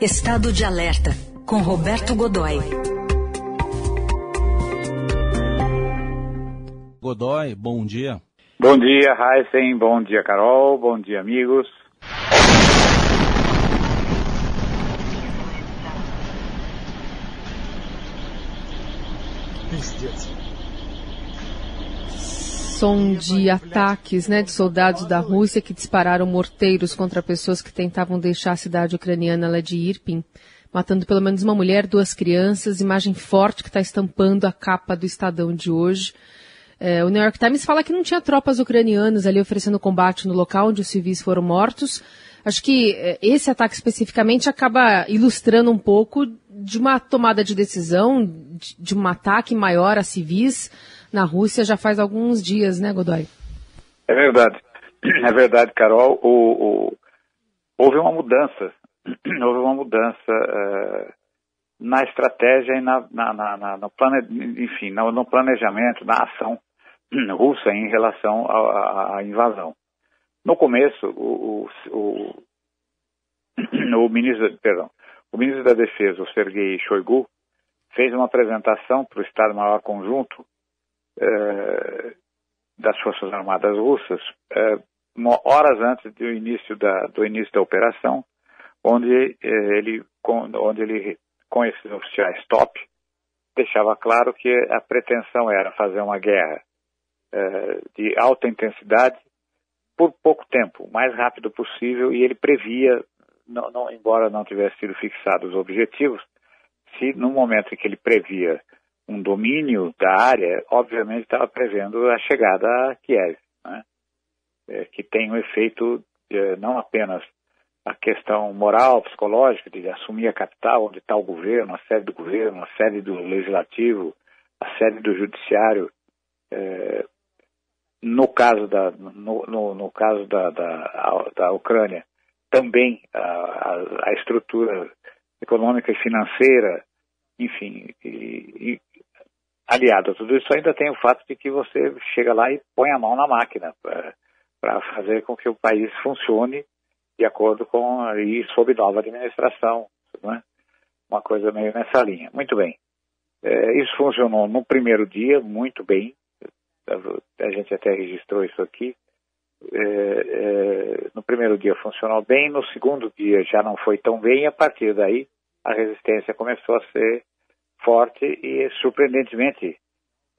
Estado de Alerta, com Roberto Godoy. Godoy, bom dia. Bom dia, Heisen. Bom dia, Carol. Bom dia, amigos. Som de ataques né, de soldados da Rússia que dispararam morteiros contra pessoas que tentavam deixar a cidade ucraniana lá de Irpin, matando pelo menos uma mulher, duas crianças, imagem forte que está estampando a capa do Estadão de hoje. É, o New York Times fala que não tinha tropas ucranianas ali oferecendo combate no local onde os civis foram mortos. Acho que é, esse ataque especificamente acaba ilustrando um pouco de uma tomada de decisão, de, de um ataque maior a civis, na Rússia já faz alguns dias, né, Godoy? É verdade. É verdade, Carol. O, o, houve uma mudança. Houve uma mudança uh, na estratégia e na, na, na, no, plane, enfim, no, no, planejamento, na ação russa em relação à, invasão. No começo, o, o, o, ministro, perdão, o ministro da Defesa, o Sergei Shoigu, fez uma apresentação para o Estado-Maior Conjunto das Forças Armadas Russas, eh, horas antes do início da, do início da operação, onde eh, ele, onde ele, com esses oficiais top, deixava claro que a pretensão era fazer uma guerra de alta intensidade por pouco tempo, o mais rápido possível, e ele previa, não, não, embora não tivesse sido fixados os objetivos, se no momento em que ele previa um domínio da área, obviamente estava prevendo a chegada a Kiev, né? é, que tem um efeito é, não apenas a questão moral, psicológica, de assumir a capital, onde está o governo, a sede do governo, a sede do legislativo, a sede do judiciário. É, no caso da, no, no, no caso da, da, da, Ucrânia, também a, a, a, estrutura econômica e financeira, enfim, e, aliado a tudo isso, ainda tem o fato de que você chega lá e põe a mão na máquina para fazer com que o país funcione de acordo com e sob nova administração, né? uma coisa meio nessa linha. Muito bem. É, isso funcionou no primeiro dia muito bem. A gente até registrou isso aqui. É, é, no primeiro dia funcionou bem, no segundo dia já não foi tão bem, e a partir daí a resistência começou a ser forte e surpreendentemente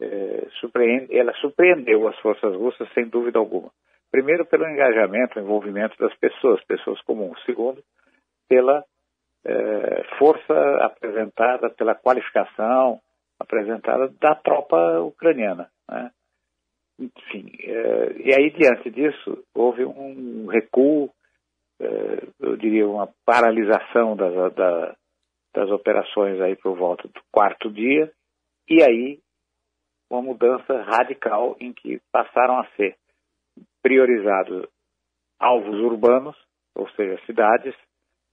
é, surpreende, ela surpreendeu as forças russas sem dúvida alguma. Primeiro pelo engajamento, envolvimento das pessoas, pessoas comuns. Segundo, pela é, força apresentada, pela qualificação apresentada da tropa ucraniana. Né? Enfim, é, e aí diante disso houve um recuo, eu diria uma paralisação da, da, das operações aí por volta do quarto dia, e aí uma mudança radical em que passaram a ser priorizados alvos urbanos, ou seja, cidades,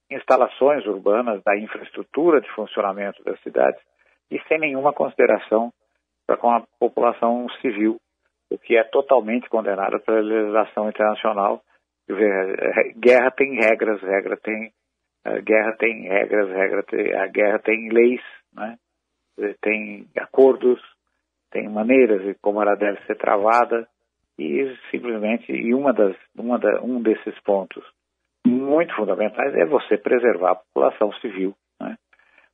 instalações urbanas, da infraestrutura de funcionamento das cidades, e sem nenhuma consideração para com a população civil, o que é totalmente condenado pela legislação internacional. Guerra tem regras, regra tem a guerra tem regras, regra tem, a guerra tem leis, né? tem acordos, tem maneiras de como ela deve ser travada e simplesmente e uma das, uma da, um desses pontos muito fundamentais é você preservar a população civil. Né?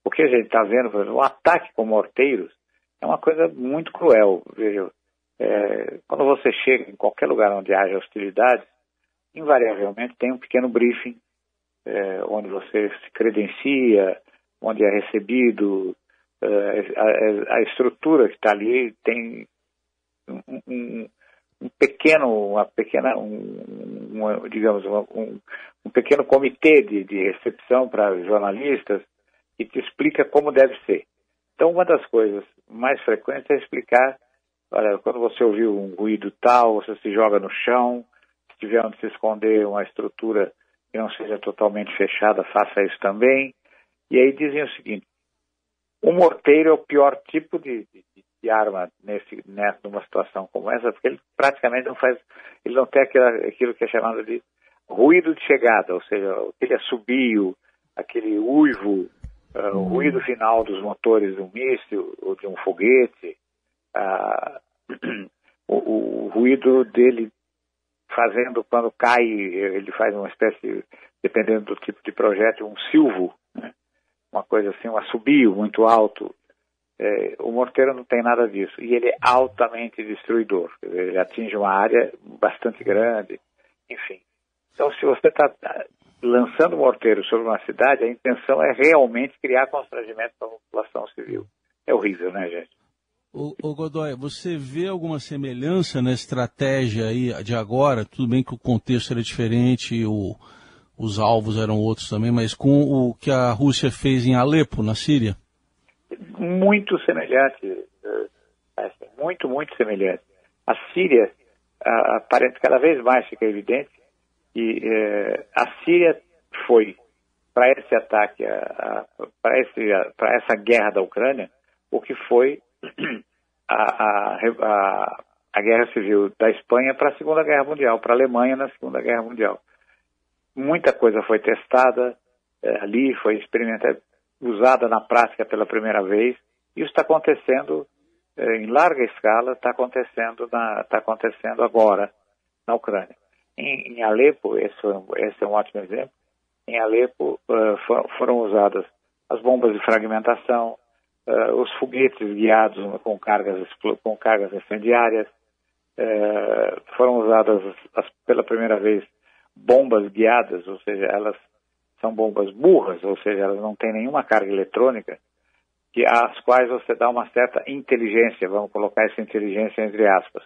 O que a gente está vendo, por exemplo, o ataque com morteiros é uma coisa muito cruel. Veja, é, quando você chega em qualquer lugar onde haja hostilidades, invariavelmente tem um pequeno briefing é, onde você se credencia, onde é recebido, é, a, a, estrutura que está ali tem um, um, um, pequeno, uma pequena, um, uma, digamos, uma, um, um, pequeno comitê de, de recepção para jornalistas que te explica como deve ser. Então, uma das coisas mais frequentes é explicar, olha, quando você ouviu um ruído tal, você se joga no chão, se tiver onde se esconder uma estrutura que não seja totalmente fechada, faça isso também. E aí dizem o seguinte: o morteiro é o pior tipo de, de, de arma nesse, nessa, numa situação como essa, porque ele praticamente não faz, ele não tem aquilo, aquilo que é chamado de ruído de chegada, ou seja, aquele assobio, aquele uivo, uh, o ruído final dos motores de um míssil ou de um foguete, uh, o, o, ruído dele fazendo quando cai, ele faz uma espécie, dependendo do tipo de projétil, um silvo, né? uma coisa assim, um assobio muito alto. É, o morteiro não tem nada disso. E ele é altamente destruidor. Ele atinge uma área bastante grande, enfim. Então, se você está tá lançando morteiro sobre uma cidade, a intenção é realmente criar constrangimento para a população civil. É horrível, né, gente? O, o, Godoy, você vê alguma semelhança na estratégia aí de agora? Tudo bem que o contexto era diferente, o, os alvos eram outros também, mas com o que a Rússia fez em Alepo, na Síria? Muito semelhante, eh, muito, muito semelhante. A Síria, aparece cada vez mais fica evidente, e eh, a Síria foi para esse ataque, para essa guerra da Ucrânia, o que foi a, a, a, guerra civil da Espanha para a Segunda Guerra Mundial, para a Alemanha na Segunda Guerra Mundial. Muita coisa foi testada é, ali, foi experimentada, usada na prática pela primeira vez. Isso está acontecendo é, em larga escala, está acontecendo, tá acontecendo agora na Ucrânia. Em, em Alepo, esse, esse, é um ótimo exemplo, em Alepo uh, foram usadas as bombas de fragmentação, uh, os foguetes guiados com cargas, com cargas incendiárias, uh, foram usadas as, pela primeira vez bombas guiadas, ou seja, elas são bombas burras, ou seja, elas não têm nenhuma carga eletrônica, que às quais você dá uma certa inteligência, vamos colocar essa inteligência entre aspas,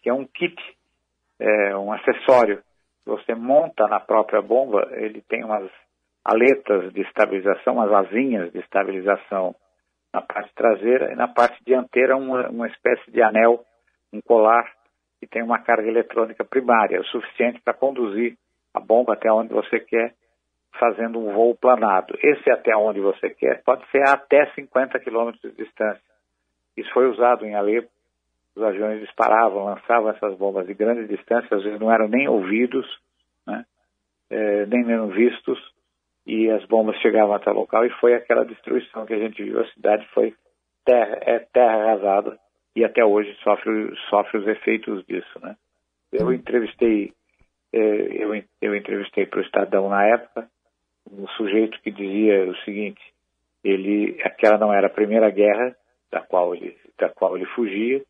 que é um kit, é, um acessório. Que você monta na própria bomba, ele tem umas aletas de estabilização, umas asinhas de estabilização na parte traseira e na parte dianteira uma, uma espécie de anel, um colar que tem uma carga eletrônica primária, o suficiente para conduzir a bomba até onde você quer, fazendo um voo planado. Esse até onde você quer pode ser até 50 quilômetros de distância. Isso foi usado em Alepo. Os aviões disparavam, lançavam essas bombas de grande distância, às vezes não eram nem ouvidos, né? é, nem mesmo vistos, e as bombas chegavam até o local e foi aquela destruição que a gente viu. A cidade foi terra, é terra arrasada e até hoje sofre, sofre os efeitos disso, né? Eu entrevistei, é, eu, eu entrevistei para o Estadão na época um sujeito que dizia o seguinte, ele, aquela não era a primeira guerra da qual ele, da qual ele fugia,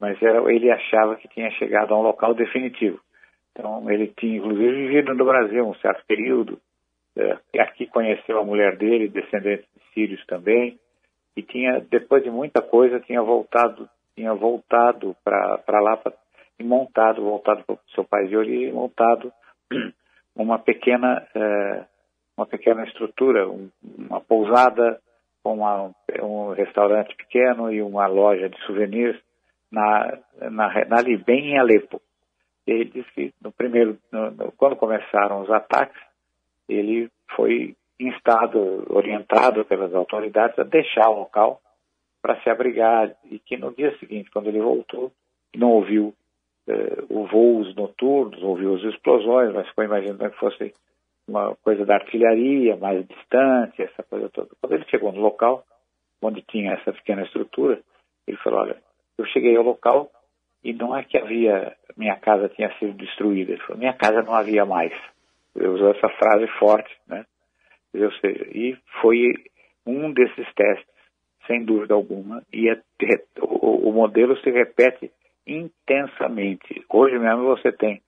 mas era, ele achava que tinha chegado a um local definitivo. Então ele tinha inclusive vivido no Brasil um certo período, é, aqui conheceu a mulher dele, descendente de sírios também, e tinha, depois de muita coisa, tinha voltado, tinha voltado para lá pra, e montado, voltado para o seu país de origem, montado uma pequena, é, uma pequena estrutura, um, uma pousada com uma, um restaurante pequeno e uma loja de souvenirs na, na, na bem em Alepo. Ele disse que no primeiro, no, no, quando começaram os ataques, ele foi instado, orientado pelas autoridades a deixar o local para se abrigar e que no dia seguinte, quando ele voltou, não ouviu eh, os voos noturnos, ouviu as explosões, mas ficou imaginando que fosse uma coisa da artilharia mais distante, essa coisa toda. Quando ele chegou no local, onde tinha essa pequena estrutura, ele falou, olha, eu cheguei ao local e não é que havia, minha casa tinha sido destruída, ele falou, minha casa não havia mais usou essa frase forte, né? Ou seja, e foi um desses testes, sem dúvida alguma, e é, o, o modelo se repete intensamente. Hoje mesmo você tem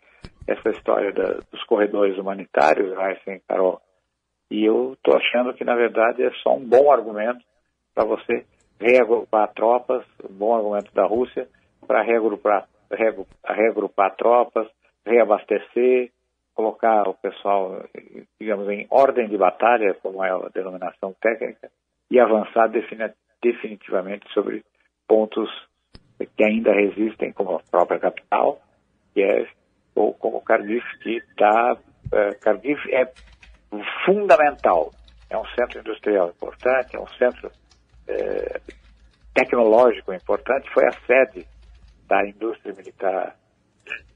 essa história da, dos corredores humanitários, Raíssa Carol, e eu estou achando que, na verdade, é só um bom argumento para você reagrupar tropas, um bom argumento da Rússia para reagrupar, reagrupar tropas, reabastecer, colocar o pessoal, digamos, em ordem de batalha, como é a denominação técnica, e avançar definitivamente sobre pontos que ainda resistem, como a própria capital, que é, ou como Cardiff, que está. É, Cardiff é fundamental. É um centro industrial importante, é um centro é, tecnológico importante, foi a sede da indústria militar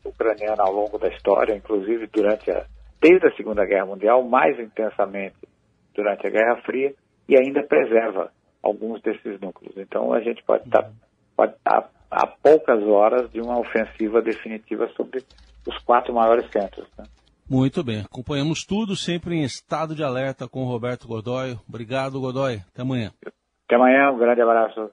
ucraniana ao longo da história, inclusive durante a, desde a Segunda Guerra Mundial, mais intensamente durante a Guerra Fria e ainda preserva alguns desses núcleos. Então a gente pode estar pode estar a poucas horas de uma ofensiva definitiva sobre os quatro maiores centros. Né? Muito bem, acompanhamos tudo sempre em estado de alerta com o Roberto Godoy. Obrigado, Godoy. Até amanhã. Até amanhã, um grande abraço.